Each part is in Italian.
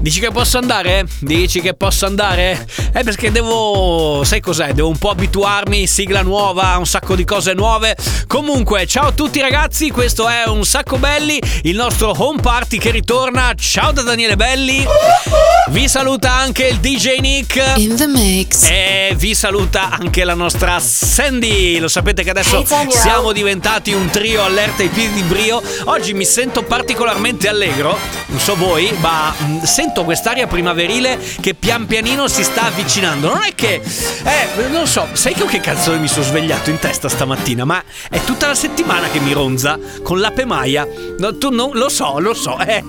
Dici che posso andare? Dici che posso andare? Eh perché devo... sai cos'è? Devo un po' abituarmi, sigla nuova, un sacco di cose nuove. Comunque, ciao a tutti ragazzi, questo è Un Sacco Belli, il nostro home party che ritorna. Ciao da Daniele Belli. Vi saluta anche il DJ Nick. In the mix. E vi saluta anche la nostra Sandy. Lo sapete che adesso siamo diventati un trio allerta ai piedi di brio. Oggi mi sento particolarmente allegro. Non so voi, ma mh, sento quest'aria primaverile che pian pianino si sta avvicinando. Non è che. Eh, non so, sai che, che canzone mi sono svegliato in testa stamattina? Ma è tutta la settimana che mi ronza con l'ape Maia. No, tu non lo so, lo so. eh.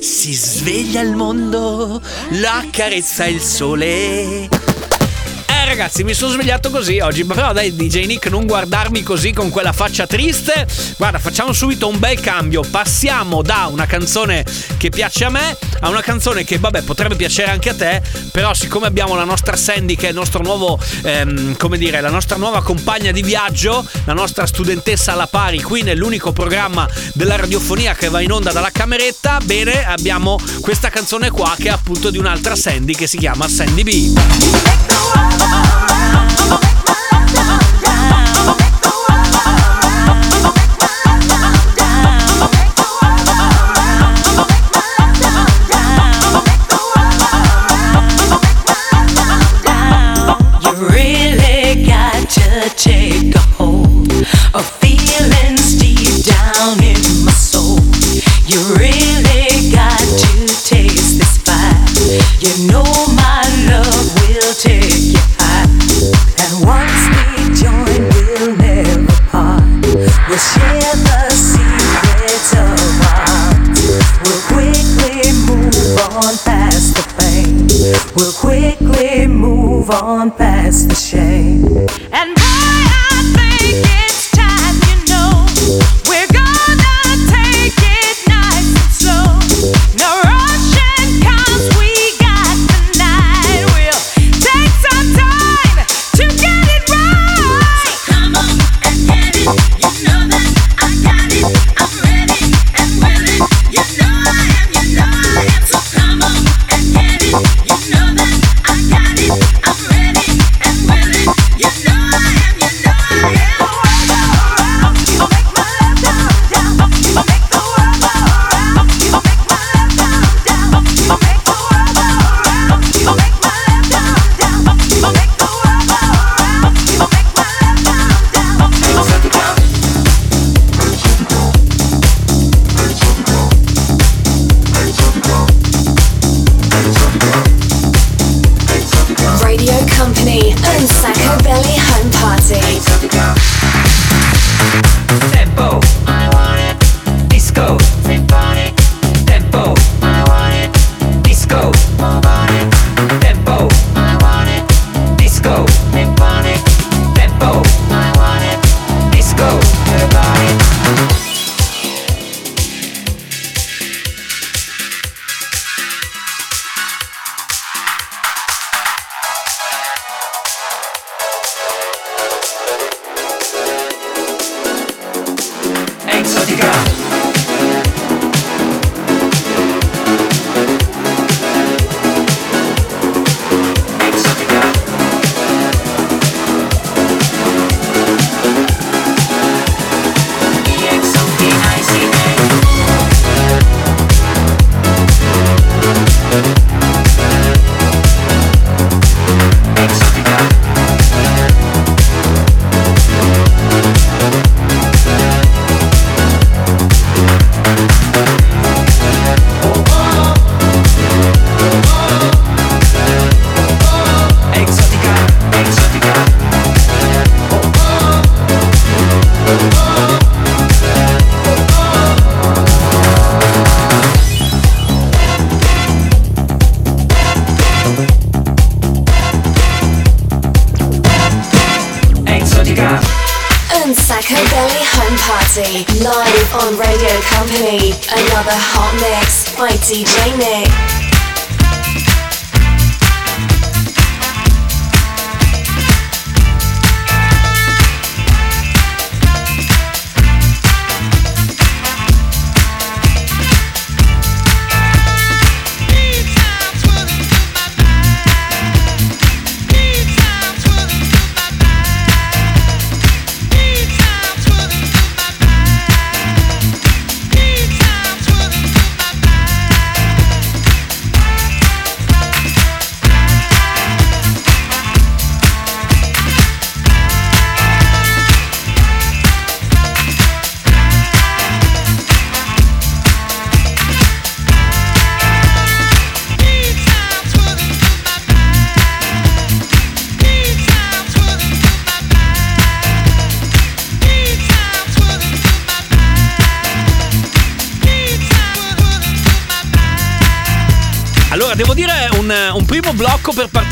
Si sveglia il mondo, la carezza il sole. Ragazzi, mi sono svegliato così oggi, però dai DJ Nick non guardarmi così con quella faccia triste. Guarda, facciamo subito un bel cambio. Passiamo da una canzone che piace a me a una canzone che vabbè potrebbe piacere anche a te, però siccome abbiamo la nostra Sandy che è il nostro nuovo, ehm, come dire, la nostra nuova compagna di viaggio, la nostra studentessa alla pari qui nell'unico programma della radiofonia che va in onda dalla cameretta, bene, abbiamo questa canzone qua che è appunto di un'altra Sandy che si chiama Sandy B. You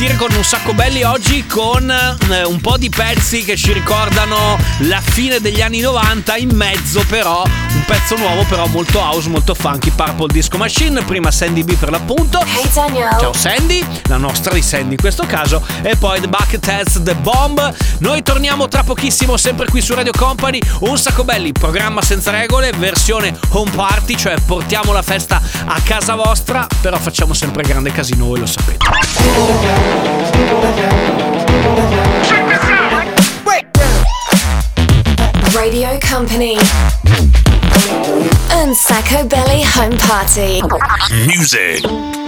blocco per partire con un sacco belli oggi con eh, un po' di pezzi che ci ricordano la fine degli anni 90, in mezzo però un pezzo nuovo però molto house, molto funky, Purple Disco Machine, prima Sandy B per l'appunto. Hey. Ciao Sandy, la nostra di Sandy in questo caso, e poi The Bucketheads, The Bomb. Noi torniamo tra pochissimo sempre qui su Radio Company, un sacco belli, programma senza regole, versione home party, cioè portiamo la festa a casa vostra, però facciamo sempre grande casino, voi lo sapete. Radio Company. And Sacco Belly Home Party. Music.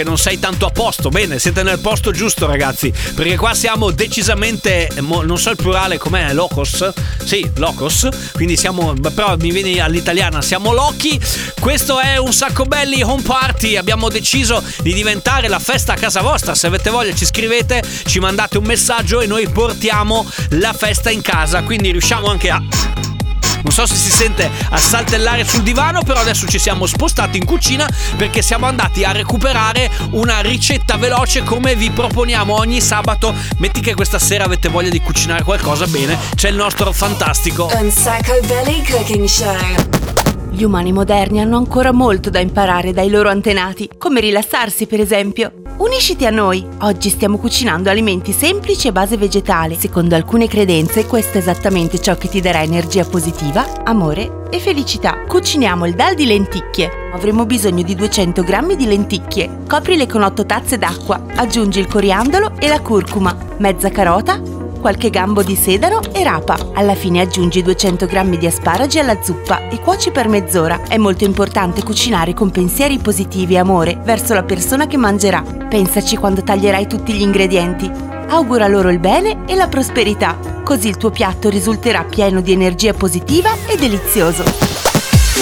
Che non sei tanto a posto. Bene, siete nel posto giusto, ragazzi. Perché qua siamo decisamente. non so il plurale com'è, locos? Sì, locos. Quindi siamo. Però mi viene all'italiana, siamo lochi. Questo è un sacco belli home party. Abbiamo deciso di diventare la festa a casa vostra. Se avete voglia, ci scrivete, ci mandate un messaggio e noi portiamo la festa in casa. Quindi riusciamo anche a Non so se si sente a saltellare sul divano, però adesso ci siamo spostati in cucina perché siamo andati a recuperare una ricetta veloce come vi proponiamo ogni sabato. Metti che questa sera avete voglia di cucinare qualcosa bene, c'è il nostro fantastico Un Sacco Belly Cooking Show. Gli umani moderni hanno ancora molto da imparare dai loro antenati, come rilassarsi per esempio. Unisciti a noi! Oggi stiamo cucinando alimenti semplici a base vegetale. Secondo alcune credenze questo è esattamente ciò che ti darà energia positiva, amore e felicità. Cuciniamo il dal di lenticchie. Avremo bisogno di 200 g di lenticchie. Coprile con 8 tazze d'acqua. Aggiungi il coriandolo e la curcuma, mezza carota, qualche gambo di sedano e rapa. Alla fine aggiungi 200 g di asparagi alla zuppa e cuoci per mezz'ora. È molto importante cucinare con pensieri positivi e amore verso la persona che mangerà. Pensaci quando taglierai tutti gli ingredienti. Augura loro il bene e la prosperità, così il tuo piatto risulterà pieno di energia positiva e delizioso.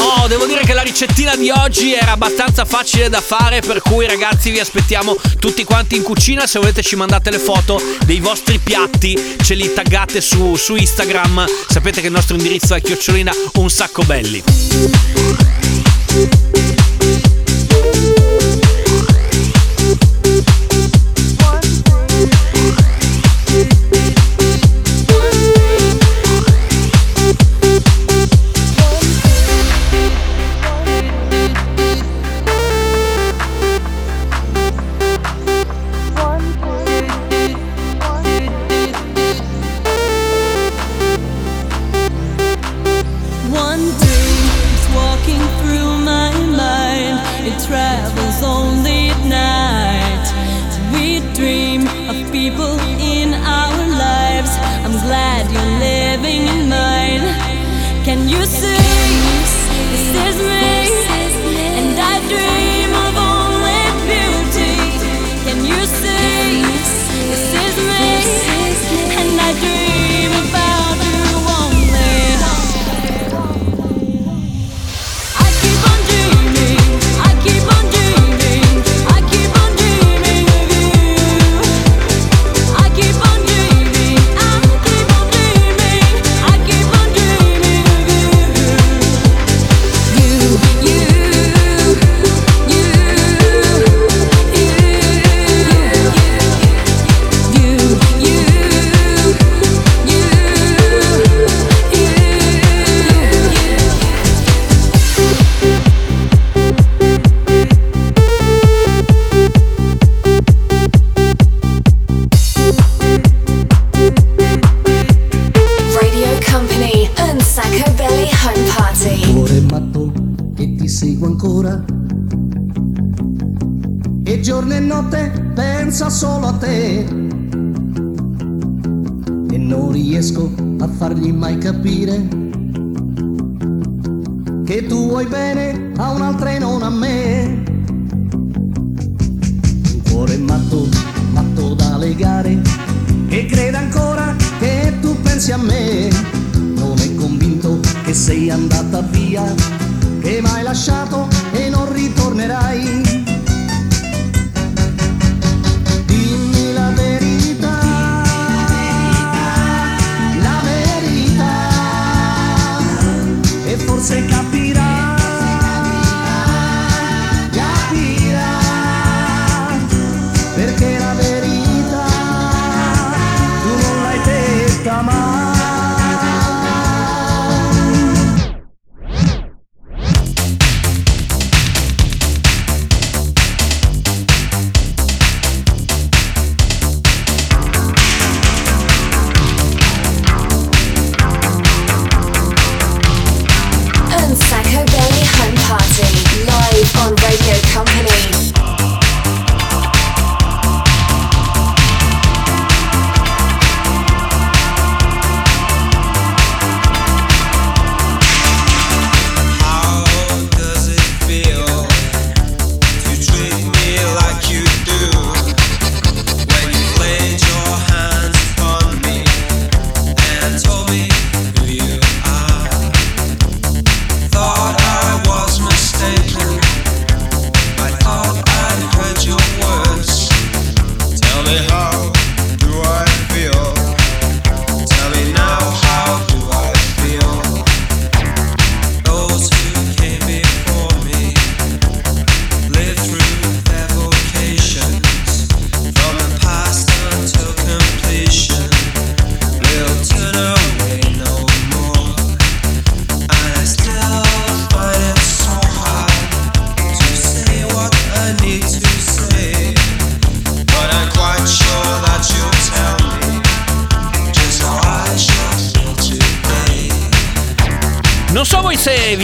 Oh, devo dire che la ricettina di oggi era abbastanza facile da fare, per cui ragazzi vi aspettiamo tutti quanti in cucina. Se volete ci mandate le foto dei vostri piatti, ce li taggate su, su Instagram. Sapete che il nostro indirizzo è chiocciolina un sacco belli.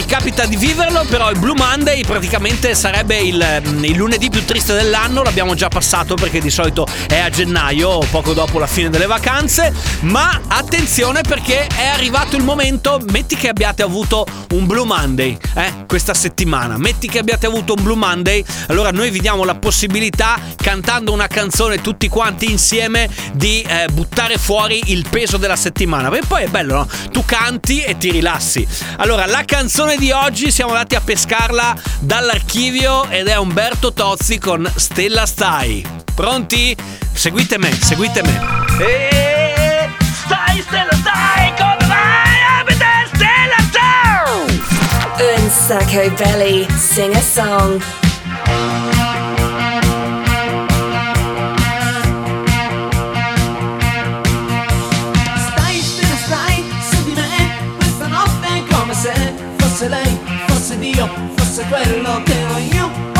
Capita di viverlo, però il Blue Monday praticamente sarebbe il, mm, il lunedì più triste dell'anno, l'abbiamo già passato perché di solito è a gennaio, poco dopo la fine delle vacanze, ma attenzione perché è arrivato il momento, metti che abbiate avuto un Blue Monday, eh, questa settimana, metti che abbiate avuto un Blue Monday, allora noi vi diamo la possibilità, cantando una canzone tutti quanti insieme, di eh, buttare fuori il peso della settimana, perché poi è bello, no? Tu canti e ti rilassi. Allora, la canzone di oggi siamo andati a pescarla dall'archivio ed è Umberto Tozzi con Stella Stai. Pronti? Seguite me, seguite me. E stai, Stella Stai, come vai? Abita Stella Stai! Un sacco belly, sing a song. Dio, fosse quello che ero io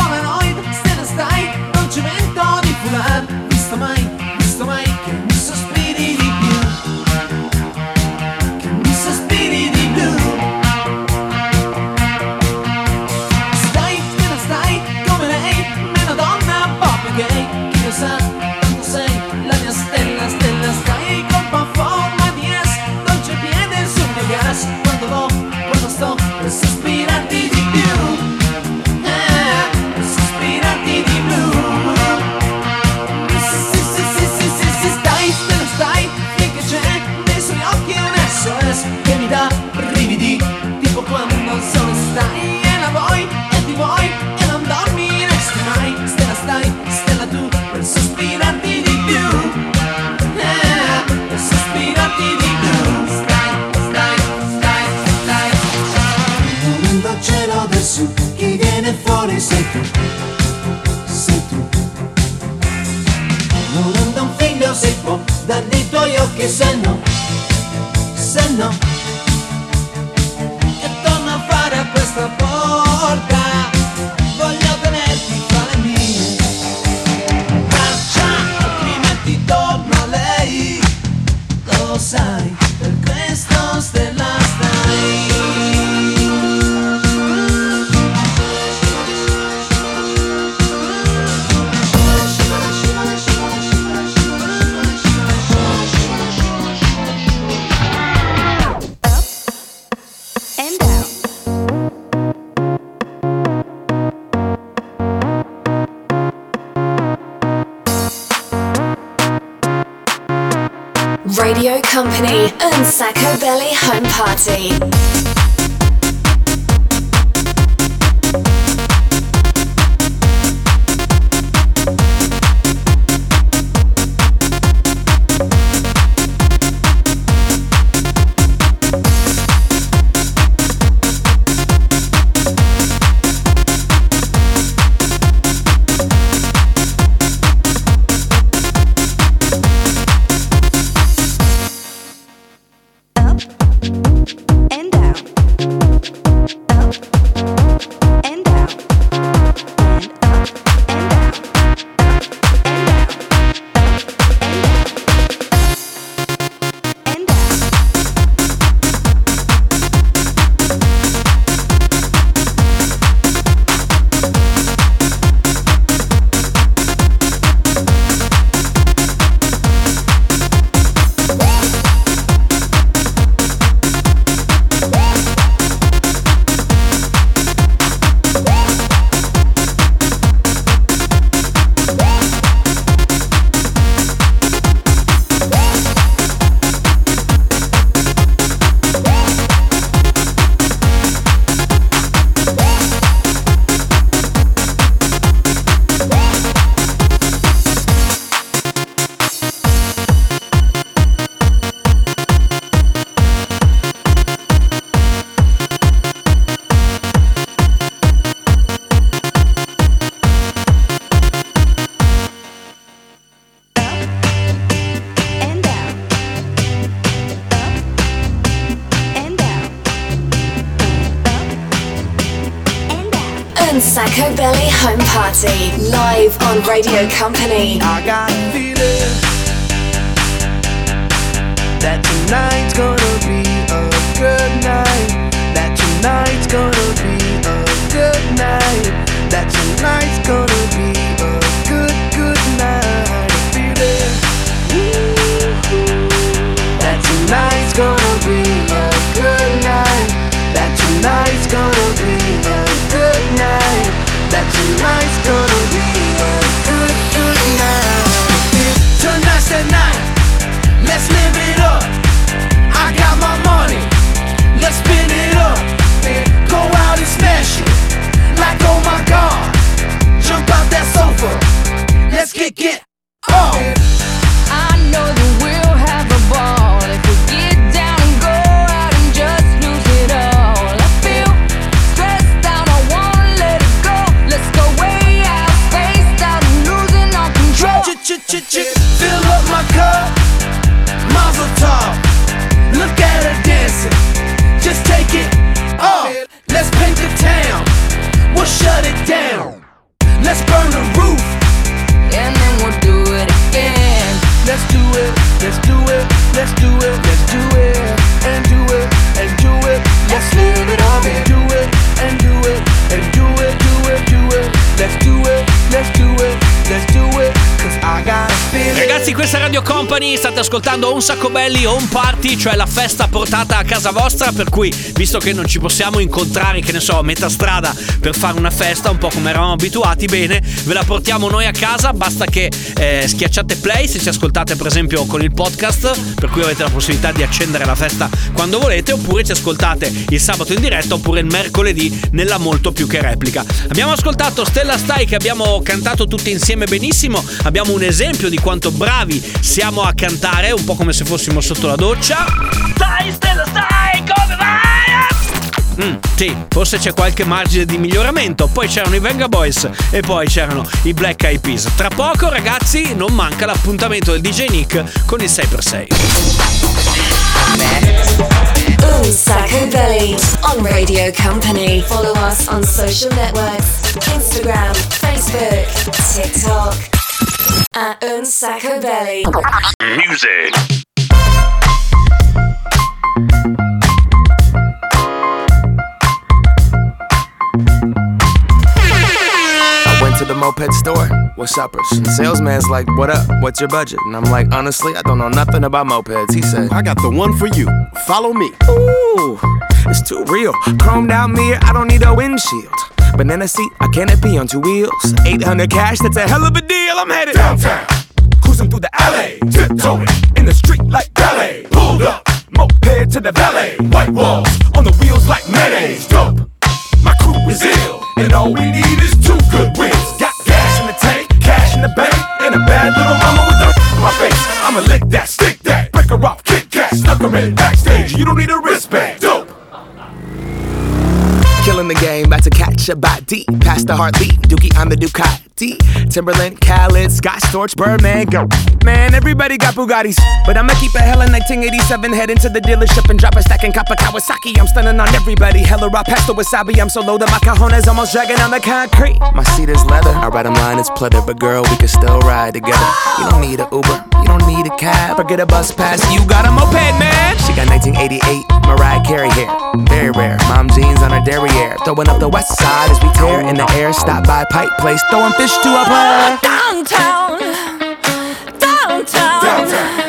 Home on Radio Company. I got a feeling that tonight's gonna be ascoltando Un Sacco Belli Home Party, cioè la festa portata a casa vostra, per cui, visto che non ci possiamo incontrare, che ne so, a metà strada per fare una festa, un po' come eravamo abituati, bene, ve la portiamo noi a casa, basta che eh, schiacciate play se ci ascoltate per esempio con il podcast, per cui avete la possibilità di accendere la festa quando volete, oppure ci ascoltate il sabato in diretta, oppure il mercoledì nella molto più che replica. Abbiamo ascoltato Stella Stai che abbiamo cantato tutti insieme benissimo, abbiamo un esempio di quanto bravi siamo a cantare, un po' come se fossimo sotto la doccia. Stai Stella Stai, come vai? Mm, sì, forse c'è qualche margine di miglioramento. Poi c'erano i Venga Boys e poi c'erano i Black Eyed Peas. Tra poco, ragazzi, non manca l'appuntamento del DJ Nick con il 6x6. Un Sacco Belly on Radio Company. Follow us on social networks Instagram, Facebook, TikTok. At Un Sacco Belly. Music. I went to the moped store. What's uppers? And salesman's like, "What up? What's your budget?" And I'm like, "Honestly, I don't know nothing about mopeds." He said, I got the one for you. Follow me. "Ooh, it's too real. Chromed out mirror, I don't need a windshield. Banana seat, a canopy on two wheels. 800 cash, that's a hell of a deal. I'm headed Downtown, cruising through the alley, tiptoeing in the street like ballet. Pulled up, moped to the valet. White walls on the wheels like mayonnaise. Dope, my crew is ill, and all we need is two good wheels. Got gas in the tank, cash in the bank, and a bad little mama with a my face. I'ma lick that, stick that, break her off, kick cat, snuck her in backstage. You don't need a wristband. About to catch a body. Past the heartbeat, Dookie on the Ducati. Timberland, Khaled, Scott Storch, Birdman, go. Man, everybody got Bugattis. But I'ma keep a hella 1987, head into the dealership and drop a stack in Kappa Kawasaki. I'm stunning on everybody. Hella raw pasta wasabi. I'm so low that my cajones almost dragging on the concrete. My seat is leather. I ride 'em line is pleather, but girl, we can still ride together. You don't need a Uber, you don't need a cab, or get a bus pass. You got a moped, man. She got 1988 Mariah Carey hair, very rare. Mom jeans on her derriere, throwing up the west side as we tear in the air. Stop by Pipe Place, throwing wish to apply. Downtown, downtown. downtown.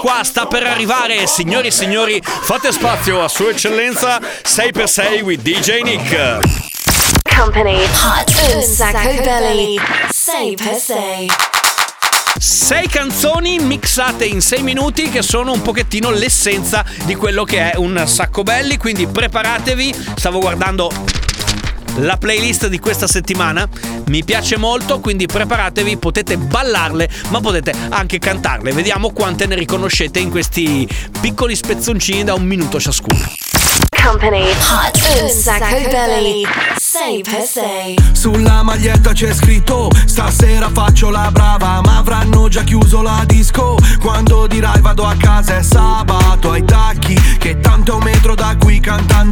Qua, sta per arrivare. Signori e signori, fate spazio a Sua Eccellenza 6x6 with DJ Nick. Company. Hot. Un Sacco Belly. Say per se. Sei canzoni mixate in sei minuti che sono un pochettino l'essenza di quello che è un sacco belli, quindi preparatevi. Stavo guardando la playlist di questa settimana. Mi piace molto, quindi preparatevi, potete ballarle, ma potete anche cantarle. Vediamo quante ne riconoscete in questi piccoli spezzoncini da un minuto ciascuno. Company Hot un sacco belly Sei per sei Sulla maglietta c'è scritto Stasera faccio la brava Ma avranno già chiuso la disco Quando dirai vado a casa è sabato Ai tacchi Che tanto è un metro da qui cantando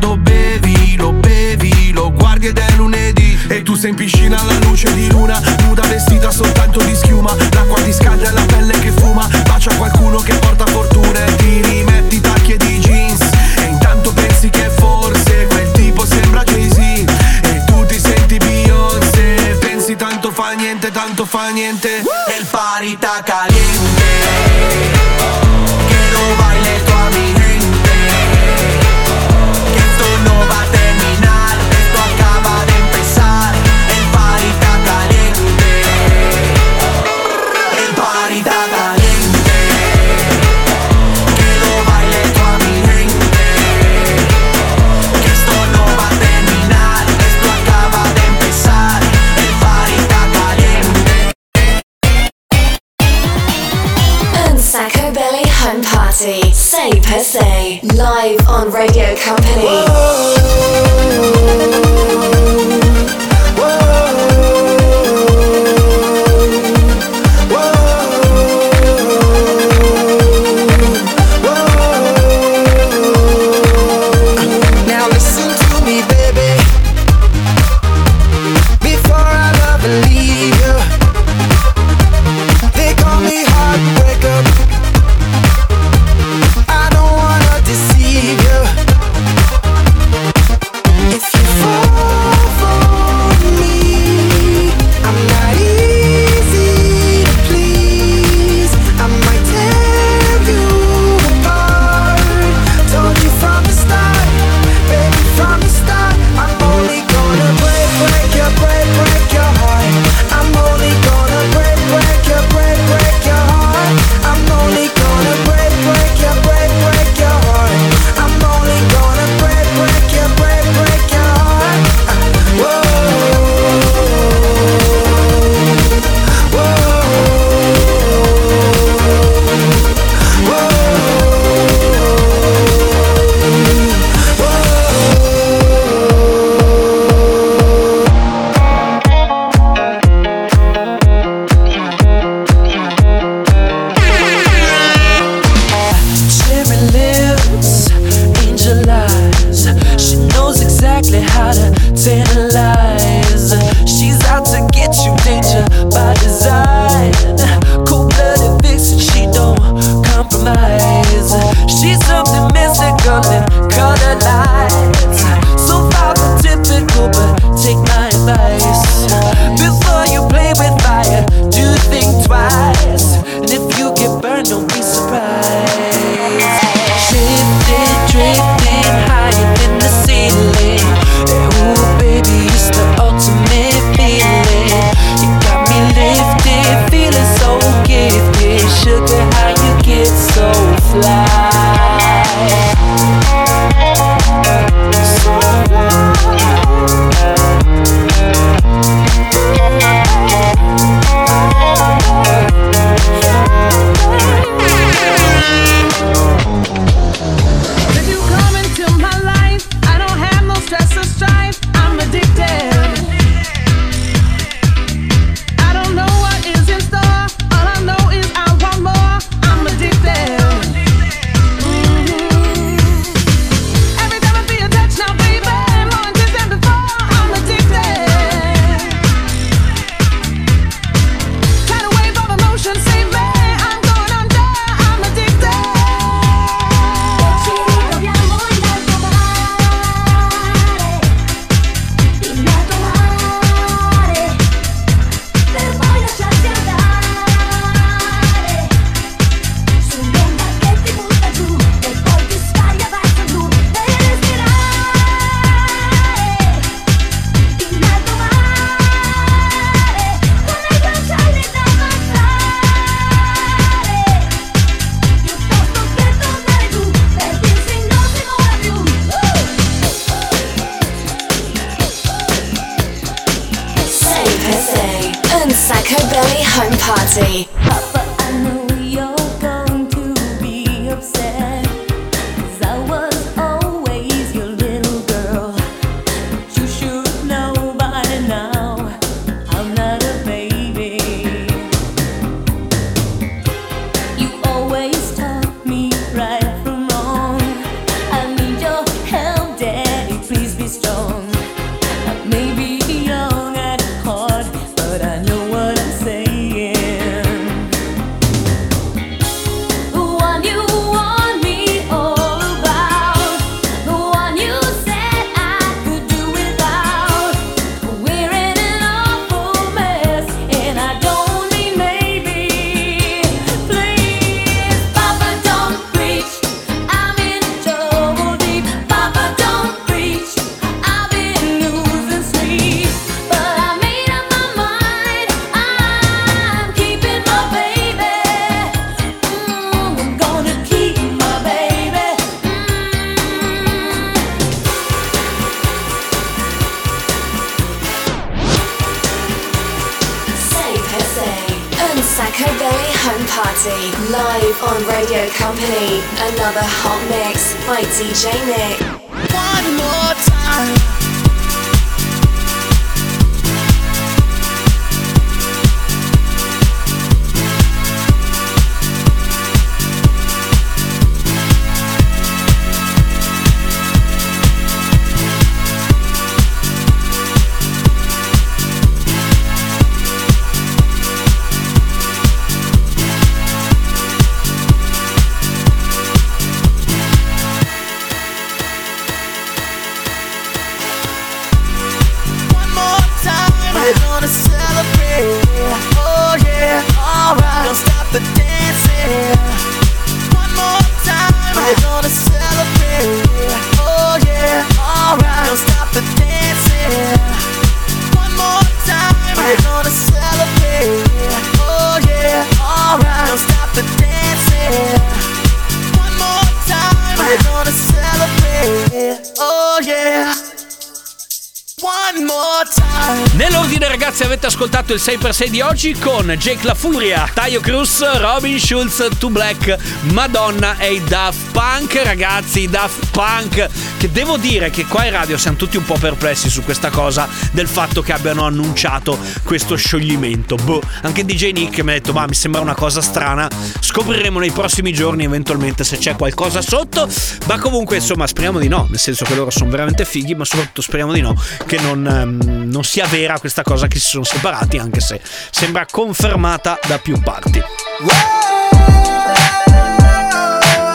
I Nell'ordine ragazzi avete ascoltato il 6x6 di oggi con Jake La Furia, Taio Cruz, Robin Schulz, Two Black, Madonna e i Daft Punk. Ragazzi, i Daft Punk, che devo dire che qua in radio siamo tutti un po' perplessi su questa cosa del fatto che abbiano annunciato questo scioglimento. Boh, anche DJ Nick mi ha detto, ma mi sembra una cosa strana. Scopriremo nei prossimi giorni eventualmente se c'è qualcosa sotto. Ma comunque, insomma, speriamo di no, nel senso che loro sono veramente fighi, ma soprattutto speriamo di no che non, ehm, non sia vera questa cosa che si sono separati, anche se sembra confermata da più parti.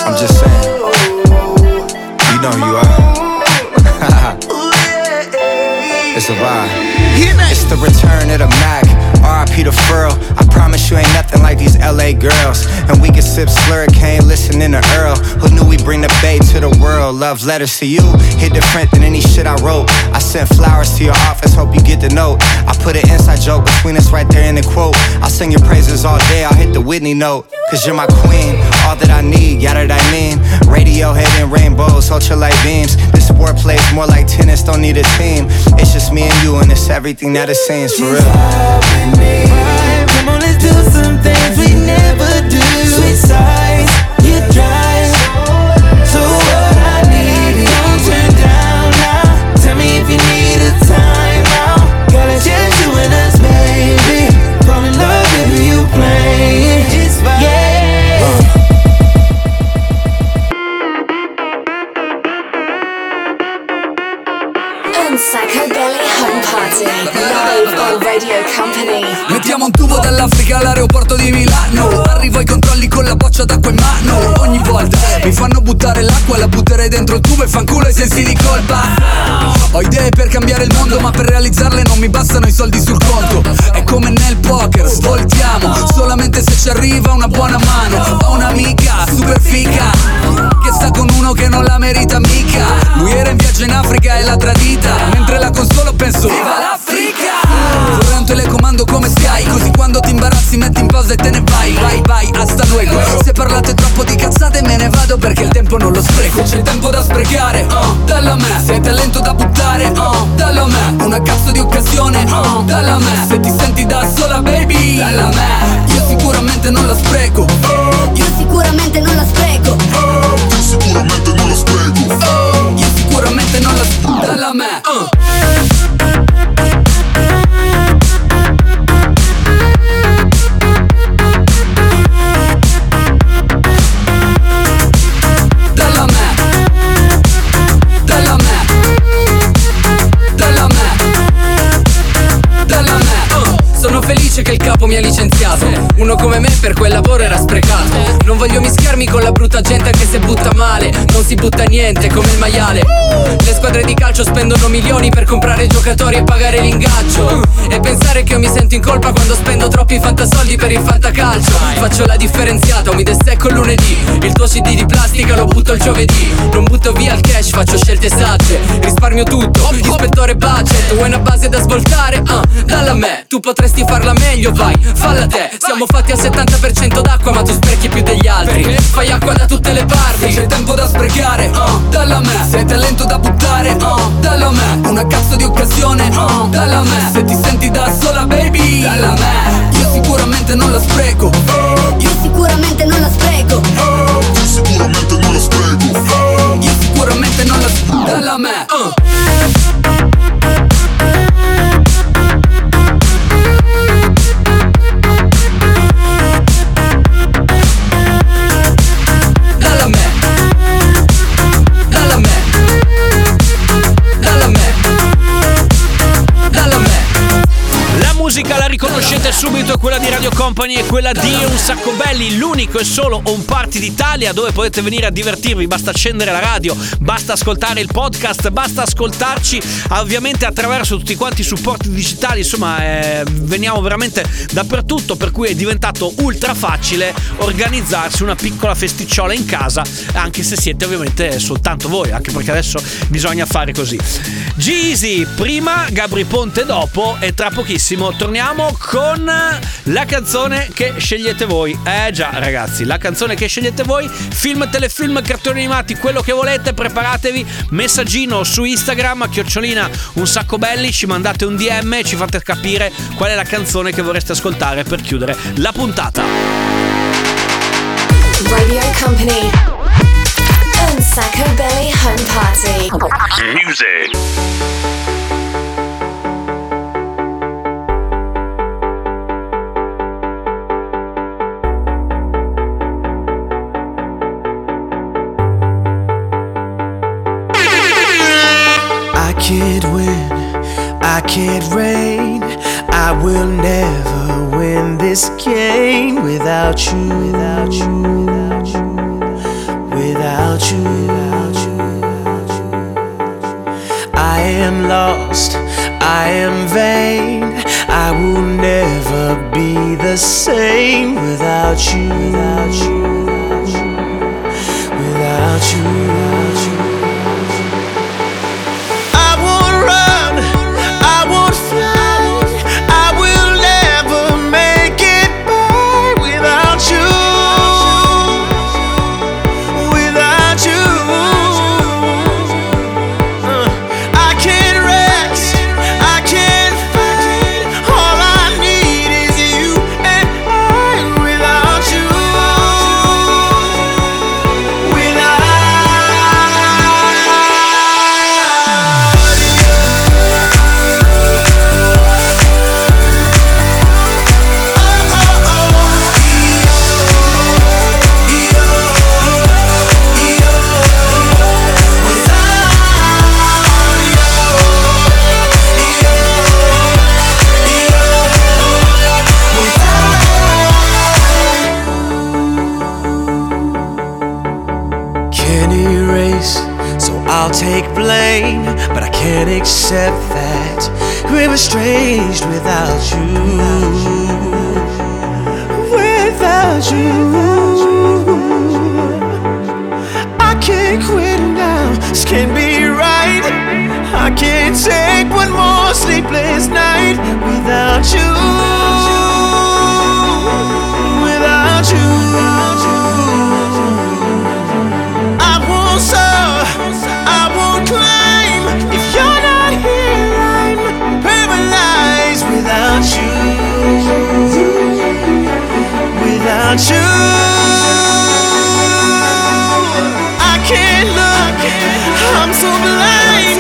I'm just saying. You know you are. it's a vibe. It's the return of the Mac. The Furl. I promise you ain't nothing like these LA girls. And we can sip Slurricane, listening to Earl. Who knew we bring the bay to the world? Love letters to you. Hit different than any shit I wrote. I sent flowers to your office, hope you get the note. I put an inside joke between us right there in the quote. I'll sing your praises all day, I'll hit the Whitney note. Cause you're my queen, all that I need, yada that I mean. Radiohead and rainbows, ultralight beams. This sport plays more like tennis, don't need a team. It's just me and you, and it's everything that it seems for real. Come on, let's do some dentro il tubo e fanculo i sensi di colpa. Ho idee per cambiare il mondo Ma per realizzarle non mi bastano i soldi sul conto. È come nel poker, svoltiamo. Solamente se ci arriva una buona mano. Ho un'amica super fica Che sta con uno che non la merita mica. Lui era in viaggio in Africa e l'ha tradita Mentre la consolo penso Viva l'Africa telecomando come Sky Così quando ti imbarazzi metti in pausa e te ne vai. Vai vai hasta luego. Se parlate troppo di cazzate me ne vado perché il tempo non lo spreco. C'è tempo da sprecare, uh, dallo a me. Se hai talento da buttare, uh, dallo a me. Una cazzo di occasione, uh, dallo a me. Se ti senti da sola baby, dallo a me si butta niente come il maiale calcio spendono milioni per comprare giocatori e pagare l'ingaggio. E pensare che io mi sento in colpa quando spendo troppi fantasoldi per il fantacalcio. Faccio la differenziata, mi destecco il lunedì. Il tuo CD di plastica lo butto il giovedì. Non butto via il cash, faccio scelte sagge. Risparmio tutto, ispettore budget. Vuoi una base da svoltare? Ah, dalla a me. Tu potresti farla meglio, vai, falla te. Siamo fatti al 70% d'acqua ma tu sprechi più degli altri. Fai acqua da tutte le parti. Se c'è tempo da sprecare, ah, dalla a me. Se hai talento da buttare, dalla me Una cazzo di occasione, ah, dalla me Se ti senti da sola baby, dalla me. Io sicuramente non la spreco. Io sicuramente non la spreco. Io sicuramente non la spreco. Io sicuramente non la spreco. Dalla a me, uh. La musica la riconoscete subito, quella di Radio Company e quella di Un Sacco Belli, l'unico e solo home party d'Italia dove potete venire a divertirvi, basta accendere la radio, basta ascoltare il podcast, basta ascoltarci ovviamente attraverso tutti quanti i supporti digitali, insomma eh, veniamo veramente dappertutto per cui è diventato ultra facile organizzarsi una piccola festicciola in casa, anche se siete ovviamente soltanto voi, anche perché adesso bisogna fare così. Jeezy prima, Gabri Ponte dopo e tra pochissimo torniamo con la canzone che scegliete voi. Eh già ragazzi, la canzone che scegliete voi, film, telefilm, cartoni animati, quello che volete, preparatevi, messaggino su Instagram, chiocciolina un sacco belli, ci mandate un DM e ci fate capire qual è la canzone che vorreste ascoltare per chiudere la puntata. Radio Company. Un Sacco Belly Home Party. Music. Can't reign. I will never win this game without you, without you, without you, without you, without you. I am lost, I am vain. I will never be the same without you, without you, without you, without you. Blame. But I can't accept that we're estranged without you. Without you, I can't quit now. This can't be right. I can't take one more sleepless night without you. without you. I can't look, I'm so blind.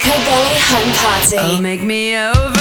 Belly Home Party. Oh, make me over.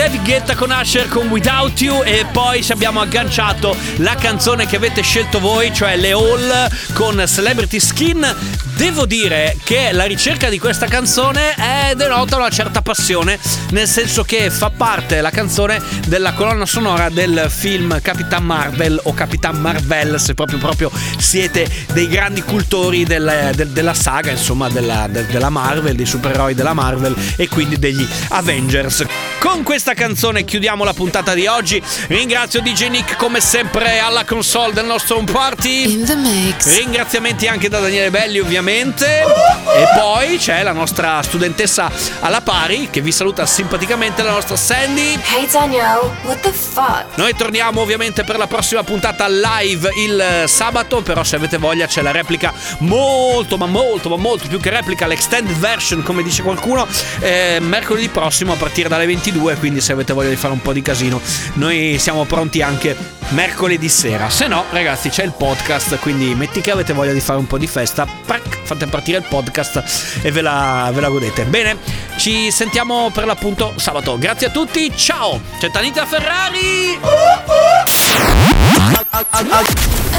David Guetta con Asher con Without You e poi ci abbiamo agganciato la canzone che avete scelto voi, cioè Le All con Celebrity Skin. Devo dire che la ricerca di questa canzone è denota una certa passione, nel senso che fa parte la canzone della colonna sonora del film Capitan Marvel o Capitan Marvel, se proprio proprio siete dei grandi cultori del- del- della saga, insomma, della, del- della Marvel, dei supereroi della Marvel e quindi degli Avengers. Con questa canzone chiudiamo la puntata di oggi. Ringrazio DJ Nick come sempre alla console del nostro home party. In the mix. Ringraziamenti anche da Daniele Belli ovviamente. E poi c'è la nostra studentessa alla pari che vi saluta simpaticamente, la nostra Sandy. Hey Danielle, what the fuck? Noi torniamo ovviamente per la prossima puntata live il eh, sabato, però se avete voglia c'è la replica molto ma molto ma molto più che replica, l'extended version come dice qualcuno, eh, mercoledì prossimo a partire dalle 22, quindi se avete voglia di fare un po' di casino noi siamo pronti anche mercoledì sera. Se no ragazzi c'è il podcast, quindi metti che avete voglia di fare un po' di festa, prac, fate partire il podcast e ve la, ve la godete. Bene, ci sentiamo per l'appunto sabato. Grazie a tutti, ciao! C'è Tanita Ferrari!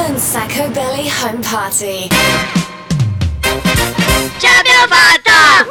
Unsacco Belly Home Party. Ce l'abbiamo fatta!